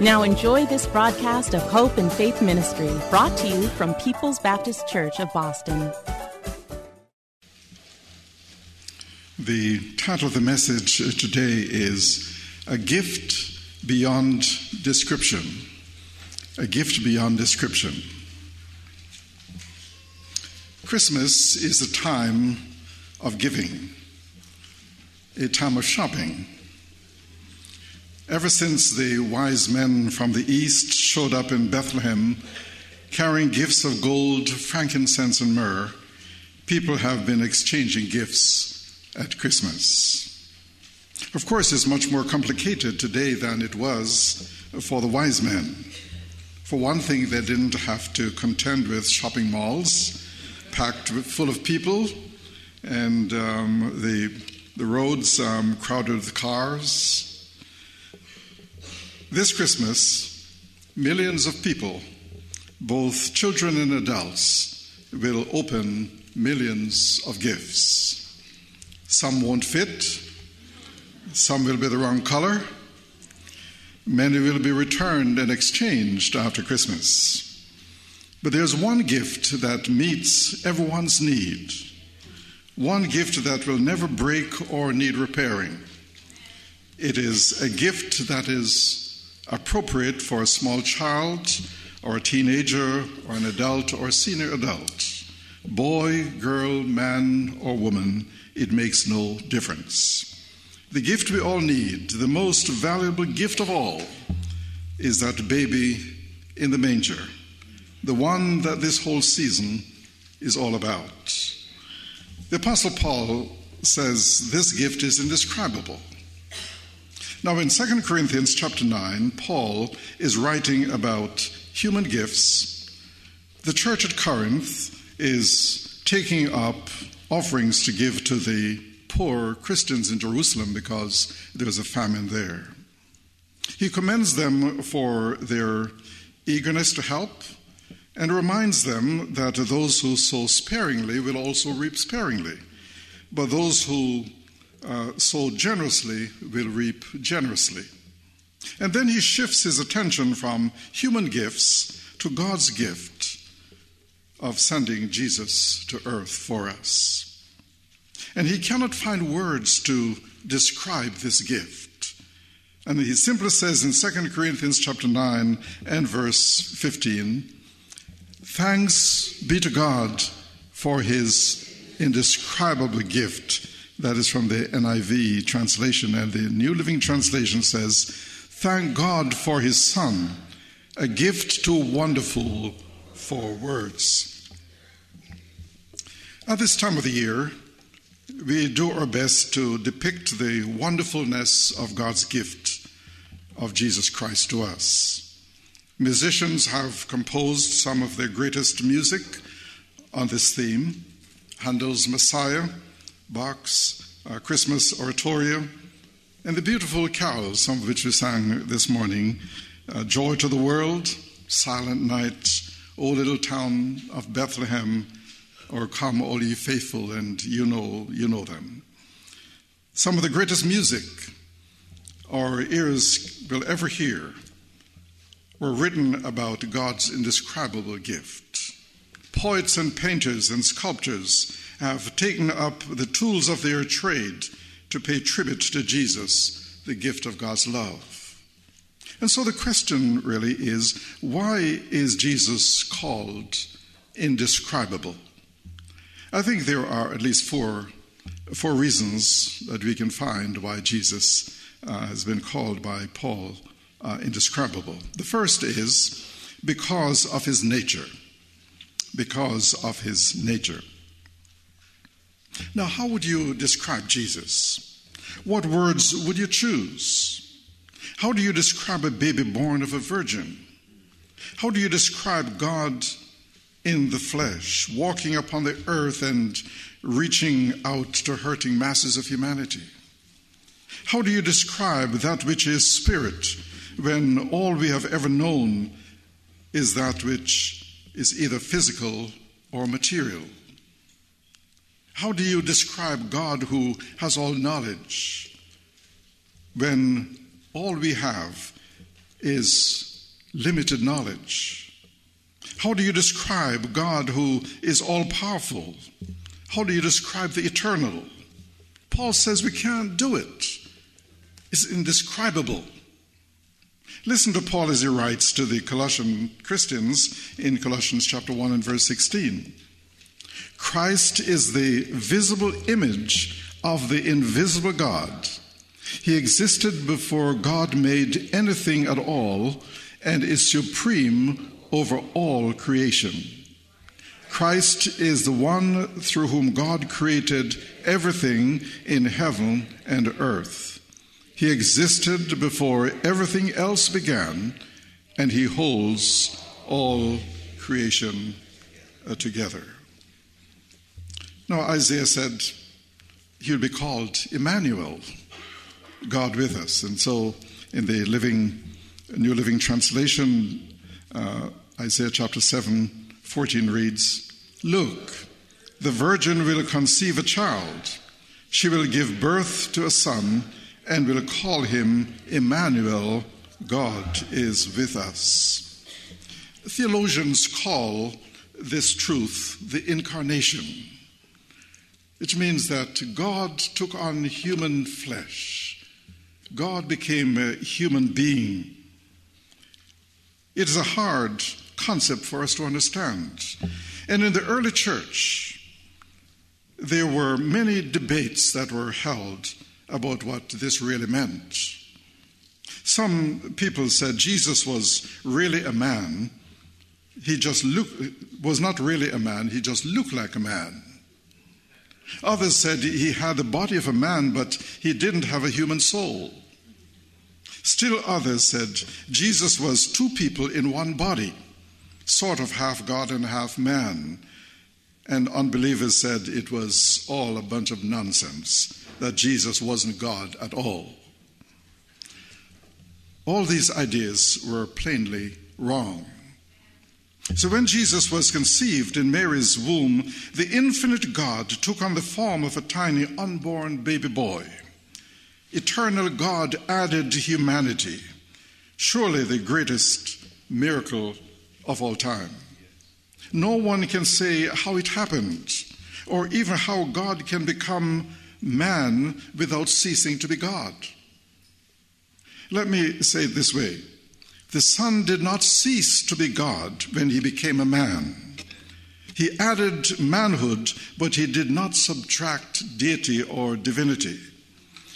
Now enjoy this broadcast of Hope and Faith Ministry, brought to you from People's Baptist Church of Boston. The title of the message today is A Gift Beyond Description. A Gift Beyond Description. Christmas is a time of giving, a time of shopping Ever since the wise men from the east showed up in Bethlehem carrying gifts of gold, frankincense, and myrrh, people have been exchanging gifts at Christmas. Of course, it's much more complicated today than it was for the wise men. For one thing, they didn't have to contend with shopping malls packed full of people and um, the, the roads um, crowded with cars this Christmas, millions of people, both children and adults, will open millions of gifts. Some won't fit, some will be the wrong color, many will be returned and exchanged after Christmas. But there's one gift that meets everyone's need, one gift that will never break or need repairing. It is a gift that is appropriate for a small child or a teenager or an adult or senior adult. Boy, girl, man, or woman, it makes no difference. The gift we all need, the most valuable gift of all, is that baby in the manger, the one that this whole season is all about. The Apostle Paul says this gift is indescribable. Now, in 2 Corinthians chapter 9, Paul is writing about human gifts. The church at Corinth is taking up offerings to give to the poor Christians in Jerusalem because there was a famine there. He commends them for their eagerness to help and reminds them that those who sow sparingly will also reap sparingly. But those who uh, sow generously will reap generously. And then he shifts his attention from human gifts to God's gift of sending Jesus to earth for us. And he cannot find words to describe this gift. And he simply says in 2 Corinthians chapter 9 and verse 15, Thanks be to God for his indescribable gift that is from the NIV translation, and the New Living Translation says, Thank God for His Son, a gift too wonderful for words. At this time of the year, we do our best to depict the wonderfulness of God's gift of Jesus Christ to us. Musicians have composed some of their greatest music on this theme Handel's Messiah Bach's uh, Christmas Oratorio, and the beautiful carols, some of which we sang this morning uh, Joy to the World, Silent Night, O Little Town of Bethlehem, or Come, All Ye Faithful, and you know, you know them. Some of the greatest music our ears will ever hear were written about God's indescribable gift. Poets and painters and sculptors have taken up the tools of their trade to pay tribute to Jesus, the gift of God's love. And so the question really is why is Jesus called indescribable? I think there are at least four, four reasons that we can find why Jesus uh, has been called by Paul uh, indescribable. The first is because of his nature. Because of his nature. Now, how would you describe Jesus? What words would you choose? How do you describe a baby born of a virgin? How do you describe God in the flesh, walking upon the earth and reaching out to hurting masses of humanity? How do you describe that which is spirit when all we have ever known is that which is either physical or material? How do you describe God who has all knowledge when all we have is limited knowledge? How do you describe God who is all powerful? How do you describe the eternal? Paul says we can't do it. It's indescribable. Listen to Paul as he writes to the Colossian Christians in Colossians chapter 1 and verse 16. Christ is the visible image of the invisible God. He existed before God made anything at all and is supreme over all creation. Christ is the one through whom God created everything in heaven and earth. He existed before everything else began, and he holds all creation together. Now, Isaiah said he would be called Emmanuel, God with us. And so, in the Living, New Living Translation, uh, Isaiah chapter 7, 14 reads Look, the virgin will conceive a child. She will give birth to a son and will call him Emmanuel, God is with us. Theologians call this truth the incarnation, which means that God took on human flesh. God became a human being. It is a hard concept for us to understand. And in the early church, there were many debates that were held about what this really meant. Some people said Jesus was really a man. He just look, was not really a man, he just looked like a man. Others said he had the body of a man, but he didn't have a human soul. Still others said Jesus was two people in one body, sort of half God and half man. And unbelievers said it was all a bunch of nonsense, that Jesus wasn't God at all. All these ideas were plainly wrong. So, when Jesus was conceived in Mary's womb, the infinite God took on the form of a tiny unborn baby boy. Eternal God added humanity, surely the greatest miracle of all time. No one can say how it happened, or even how God can become man without ceasing to be God. Let me say it this way the Son did not cease to be God when he became a man. He added manhood, but he did not subtract deity or divinity.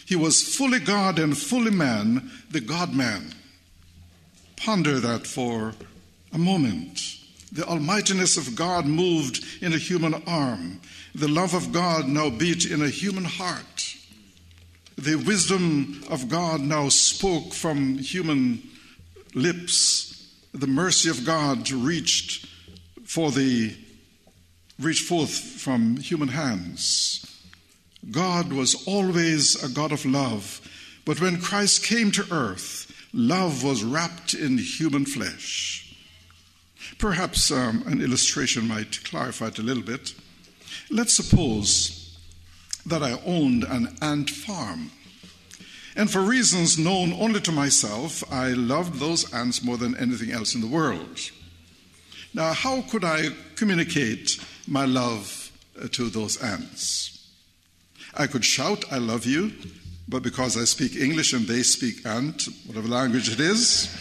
He was fully God and fully man, the God man. Ponder that for a moment. The almightiness of God moved in a human arm. The love of God now beat in a human heart. The wisdom of God now spoke from human lips. The mercy of God reached for the reached forth from human hands. God was always a God of love, but when Christ came to earth, love was wrapped in human flesh. Perhaps um, an illustration might clarify it a little bit. Let's suppose that I owned an ant farm. And for reasons known only to myself, I loved those ants more than anything else in the world. Now, how could I communicate my love uh, to those ants? I could shout, I love you, but because I speak English and they speak Ant, whatever language it is,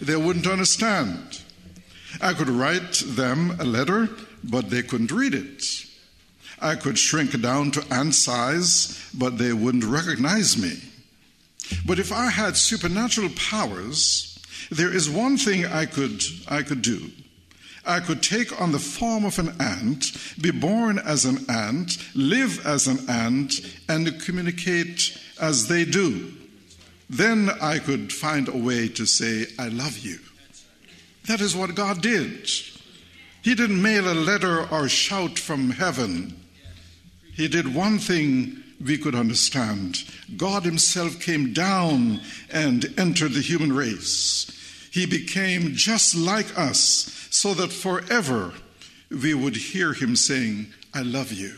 they wouldn't understand. I could write them a letter, but they couldn't read it. I could shrink down to ant size, but they wouldn't recognize me. But if I had supernatural powers, there is one thing I could, I could do. I could take on the form of an ant, be born as an ant, live as an ant, and communicate as they do. Then I could find a way to say, I love you. That is what God did. He didn't mail a letter or shout from heaven. He did one thing we could understand God Himself came down and entered the human race. He became just like us so that forever we would hear Him saying, I love you.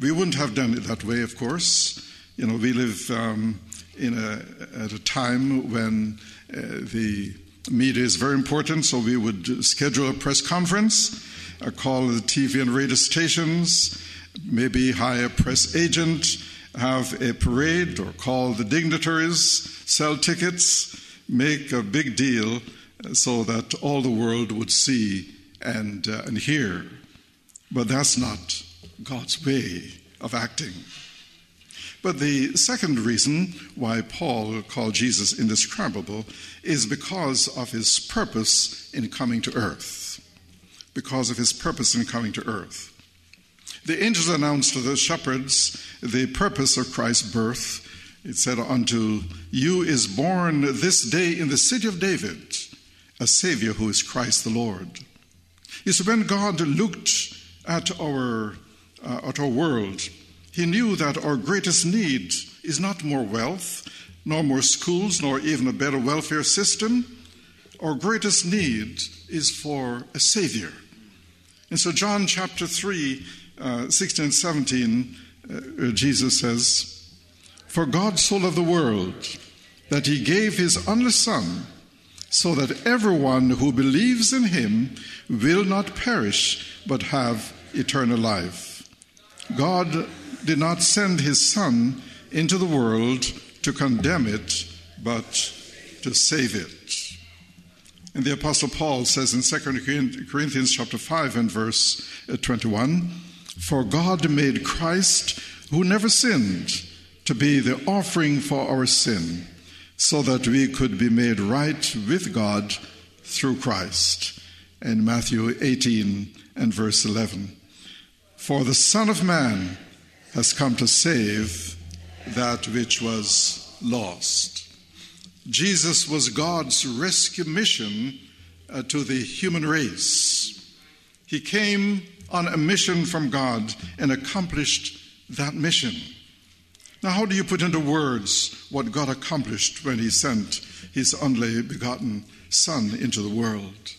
We wouldn't have done it that way, of course. You know, we live um, in a, at a time when uh, the media is very important, so we would schedule a press conference, uh, call the TV and radio stations, maybe hire a press agent, have a parade, or call the dignitaries, sell tickets, make a big deal uh, so that all the world would see and, uh, and hear. But that's not God's way of acting. But the second reason why Paul called Jesus indescribable is because of his purpose in coming to earth. Because of his purpose in coming to earth. The angels announced to the shepherds the purpose of Christ's birth. It said, Unto you is born this day in the city of David a Savior who is Christ the Lord. You see, when God looked at our, uh, at our world, He knew that our greatest need is not more wealth, nor more schools, nor even a better welfare system. Our greatest need is for a Savior. And so, John chapter 3, uh, 16 and 17, uh, Jesus says, For God so loved the world that he gave his only Son, so that everyone who believes in him will not perish, but have eternal life. God did not send his Son into the world to condemn it, but to save it. And the Apostle Paul says in 2 Corinthians chapter 5 and verse 21, For God made Christ, who never sinned, to be the offering for our sin, so that we could be made right with God through Christ. In Matthew 18 and verse 11. For the Son of Man has come to save that which was lost. Jesus was God's rescue mission uh, to the human race. He came on a mission from God and accomplished that mission. Now, how do you put into words what God accomplished when He sent His only begotten Son into the world?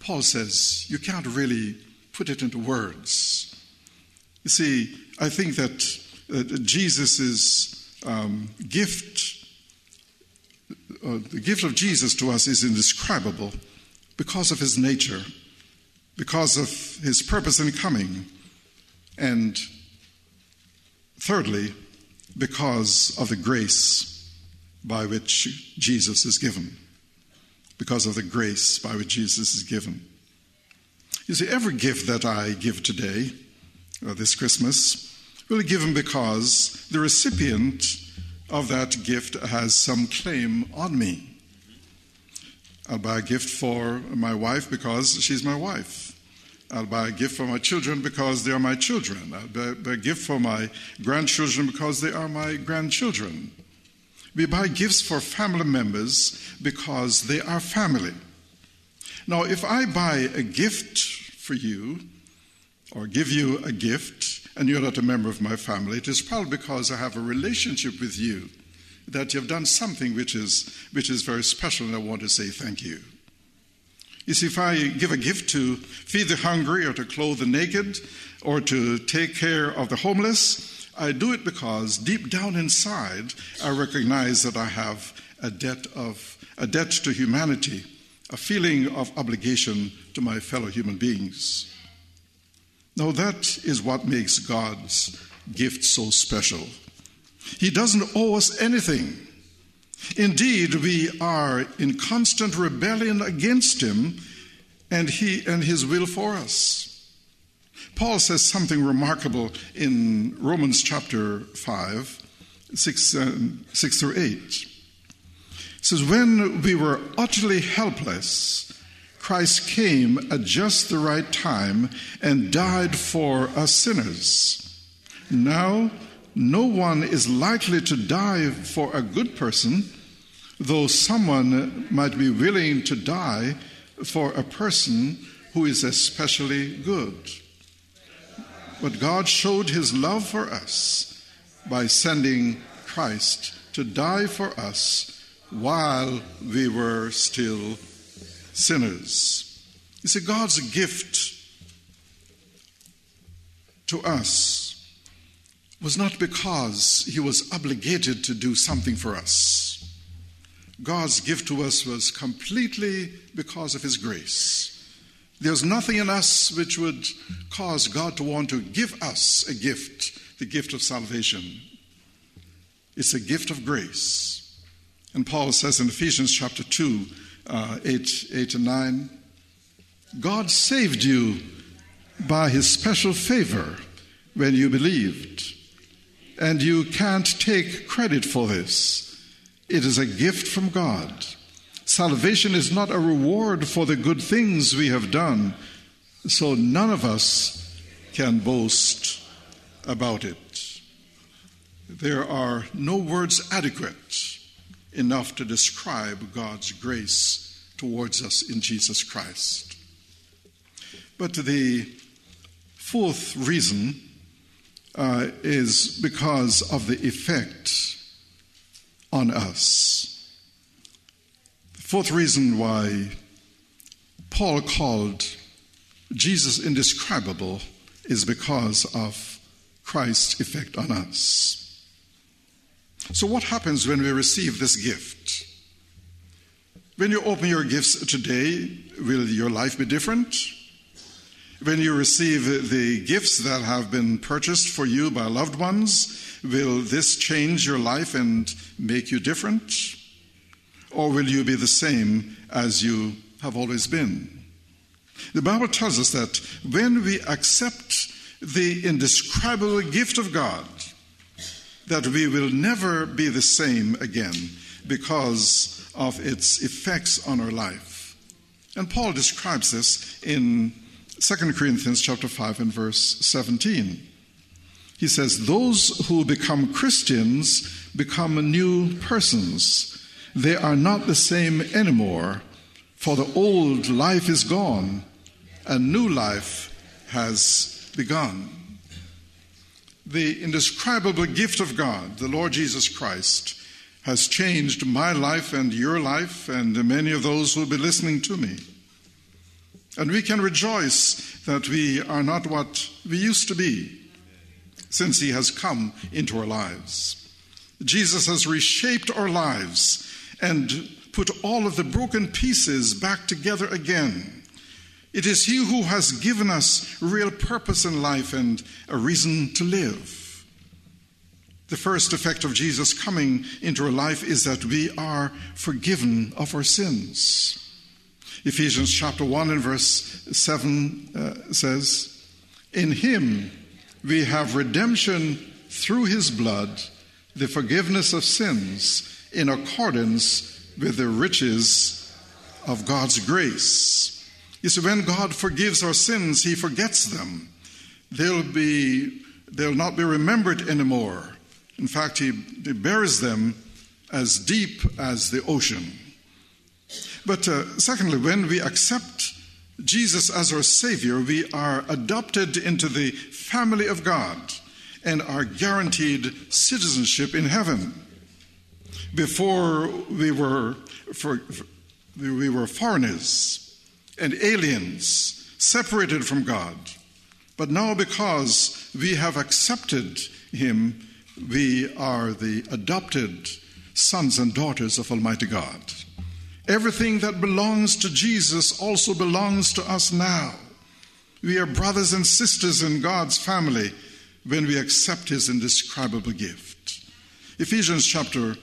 Paul says you can't really put it into words. You see, I think that uh, Jesus' um, gift, uh, the gift of Jesus to us is indescribable because of his nature, because of his purpose in coming, and thirdly, because of the grace by which Jesus is given. Because of the grace by which Jesus is given. You see, every gift that I give today, uh, this Christmas, will be given because the recipient of that gift has some claim on me. I'll buy a gift for my wife because she's my wife. I'll buy a gift for my children because they are my children. I'll buy a gift for my grandchildren because they are my grandchildren. We buy gifts for family members because they are family. Now, if I buy a gift for you or give you a gift and you're not a member of my family, it is probably because I have a relationship with you that you've done something which is, which is very special, and I want to say thank you. You see, if I give a gift to feed the hungry or to clothe the naked or to take care of the homeless, I do it because deep down inside I recognize that I have a debt of a debt to humanity, a feeling of obligation to my fellow human beings. Now that is what makes God's gift so special. He doesn't owe us anything. Indeed, we are in constant rebellion against him and he and his will for us. Paul says something remarkable in Romans chapter 5, 6, uh, 6 through 8. He says, When we were utterly helpless, Christ came at just the right time and died for us sinners. Now, no one is likely to die for a good person, though someone might be willing to die for a person who is especially good. But God showed his love for us by sending Christ to die for us while we were still sinners. You see, God's gift to us was not because he was obligated to do something for us. God's gift to us was completely because of his grace. There's nothing in us which would cause God to want to give us a gift, the gift of salvation. It's a gift of grace. And Paul says in Ephesians chapter 2, uh, 8, 8 and 9, God saved you by his special favor when you believed. And you can't take credit for this. It is a gift from God. Salvation is not a reward for the good things we have done, so none of us can boast about it. There are no words adequate enough to describe God's grace towards us in Jesus Christ. But the fourth reason uh, is because of the effect on us. The Fourth reason why Paul called Jesus indescribable is because of Christ's effect on us. So, what happens when we receive this gift? When you open your gifts today, will your life be different? When you receive the gifts that have been purchased for you by loved ones, will this change your life and make you different? Or will you be the same as you have always been? The Bible tells us that when we accept the indescribable gift of God, that we will never be the same again because of its effects on our life. And Paul describes this in 2 Corinthians chapter 5 and verse 17. He says, Those who become Christians become new persons. They are not the same anymore, for the old life is gone, and new life has begun. The indescribable gift of God, the Lord Jesus Christ, has changed my life and your life and many of those who will be listening to me. And we can rejoice that we are not what we used to be since He has come into our lives. Jesus has reshaped our lives and put all of the broken pieces back together again. It is He who has given us real purpose in life and a reason to live. The first effect of Jesus coming into our life is that we are forgiven of our sins. Ephesians chapter 1 and verse 7 uh, says, In Him we have redemption through His blood, the forgiveness of sins in accordance with the riches of God's grace. You see, when God forgives our sins, He forgets them. They'll be they'll not be remembered anymore. In fact, He, he buries them as deep as the ocean. But uh, secondly, when we accept Jesus as our Savior, we are adopted into the family of God and are guaranteed citizenship in heaven before we were, for, we were foreigners and aliens, separated from God. But now, because we have accepted Him, we are the adopted sons and daughters of Almighty God. Everything that belongs to Jesus also belongs to us now. We are brothers and sisters in God's family when we accept His indescribable gift. Ephesians chapter,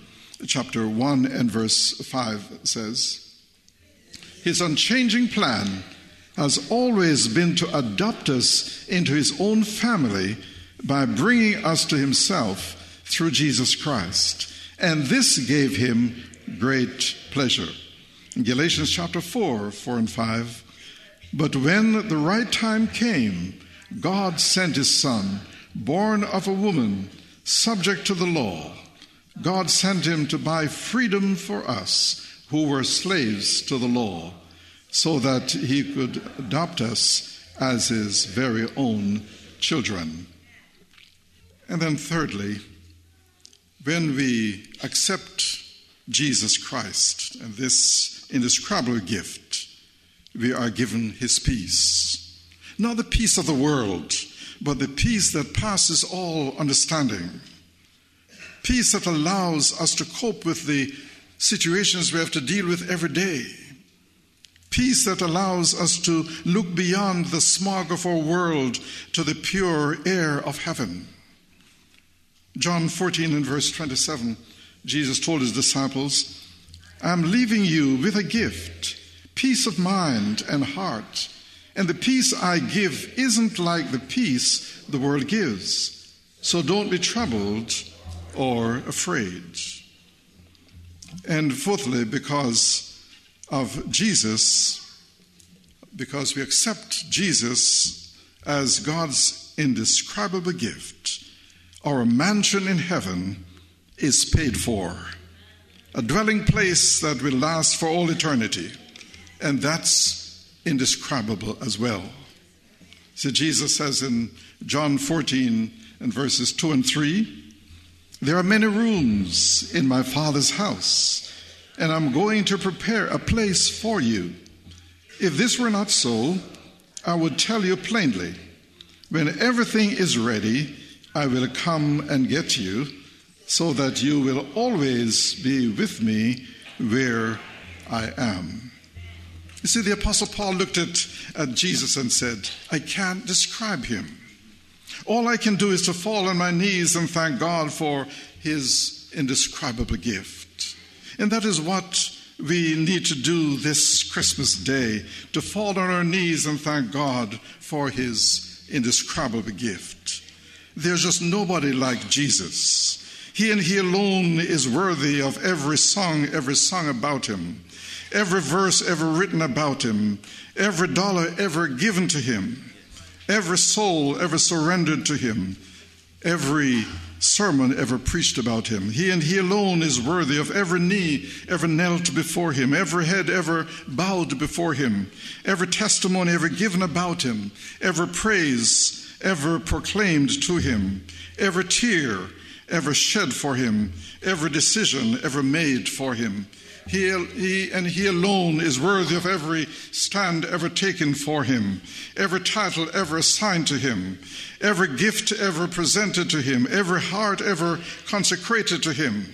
chapter 1 and verse 5 says, His unchanging plan has always been to adopt us into His own family by bringing us to Himself through Jesus Christ. And this gave Him great pleasure. Galatians chapter 4, 4 and 5, but when the right time came, God sent His Son, born of a woman, subject to the law. God sent him to buy freedom for us who were slaves to the law, so that he could adopt us as his very own children. And then, thirdly, when we accept Jesus Christ and this indescribable gift, we are given his peace. Not the peace of the world, but the peace that passes all understanding. Peace that allows us to cope with the situations we have to deal with every day. Peace that allows us to look beyond the smog of our world to the pure air of heaven. John 14 and verse 27, Jesus told his disciples, I'm leaving you with a gift, peace of mind and heart. And the peace I give isn't like the peace the world gives. So don't be troubled or afraid. And fourthly, because of Jesus, because we accept Jesus as God's indescribable gift, our mansion in heaven is paid for. A dwelling place that will last for all eternity. And that's indescribable as well. So Jesus says in John 14 and verses 2 and 3 There are many rooms in my Father's house, and I'm going to prepare a place for you. If this were not so, I would tell you plainly when everything is ready, I will come and get you, so that you will always be with me where I am. You see, the Apostle Paul looked at, at Jesus and said, I can't describe him. All I can do is to fall on my knees and thank God for his indescribable gift. And that is what we need to do this Christmas day to fall on our knees and thank God for his indescribable gift. There's just nobody like Jesus. He and He alone is worthy of every song every sung about Him every verse ever written about him, every dollar ever given to him, every soul ever surrendered to him, every sermon ever preached about him. He and he alone is worthy of every knee ever knelt before him, every head ever bowed before him, every testimony ever given about him, every praise ever proclaimed to him, every tear ever shed for him, every decision ever made for him. He, he, and He alone is worthy of every stand ever taken for Him, every title ever assigned to Him, every gift ever presented to Him, every heart ever consecrated to Him,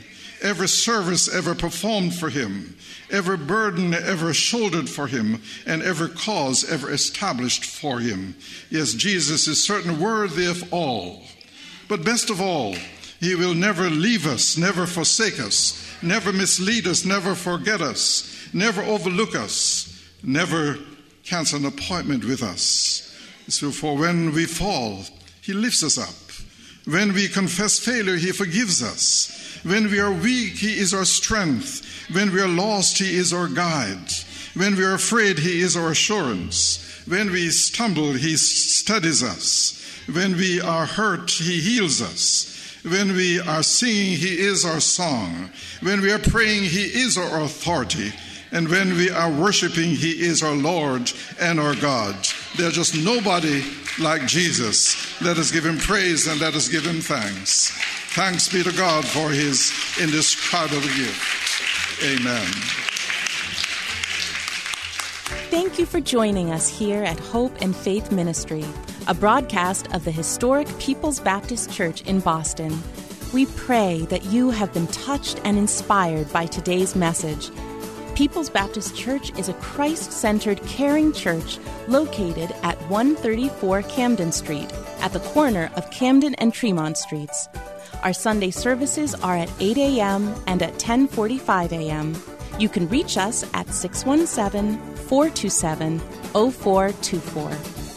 every service ever performed for Him, every burden ever shouldered for Him, and every cause ever established for Him. Yes, Jesus is certainly worthy of all. But best of all, He will never leave us, never forsake us never mislead us, never forget us, never overlook us, never cancel an appointment with us. So, for when we fall, He lifts us up. When we confess failure, He forgives us. When we are weak, He is our strength. When we are lost, He is our guide. When we are afraid, He is our assurance. When we stumble, He steadies us. When we are hurt, He heals us. When we are singing, He is our song. When we are praying, He is our authority. And when we are worshiping, He is our Lord and our God. There's just nobody like Jesus. Let us give Him praise and let us give Him thanks. Thanks be to God for His indescribable gift. Amen. Thank you for joining us here at Hope and Faith Ministry a broadcast of the historic People's Baptist Church in Boston. We pray that you have been touched and inspired by today's message. People's Baptist Church is a Christ centered, caring church located at 134 Camden Street, at the corner of Camden and Tremont Streets. Our Sunday services are at 8 a.m. and at 10:45 a.m. You can reach us at 617-427-0424.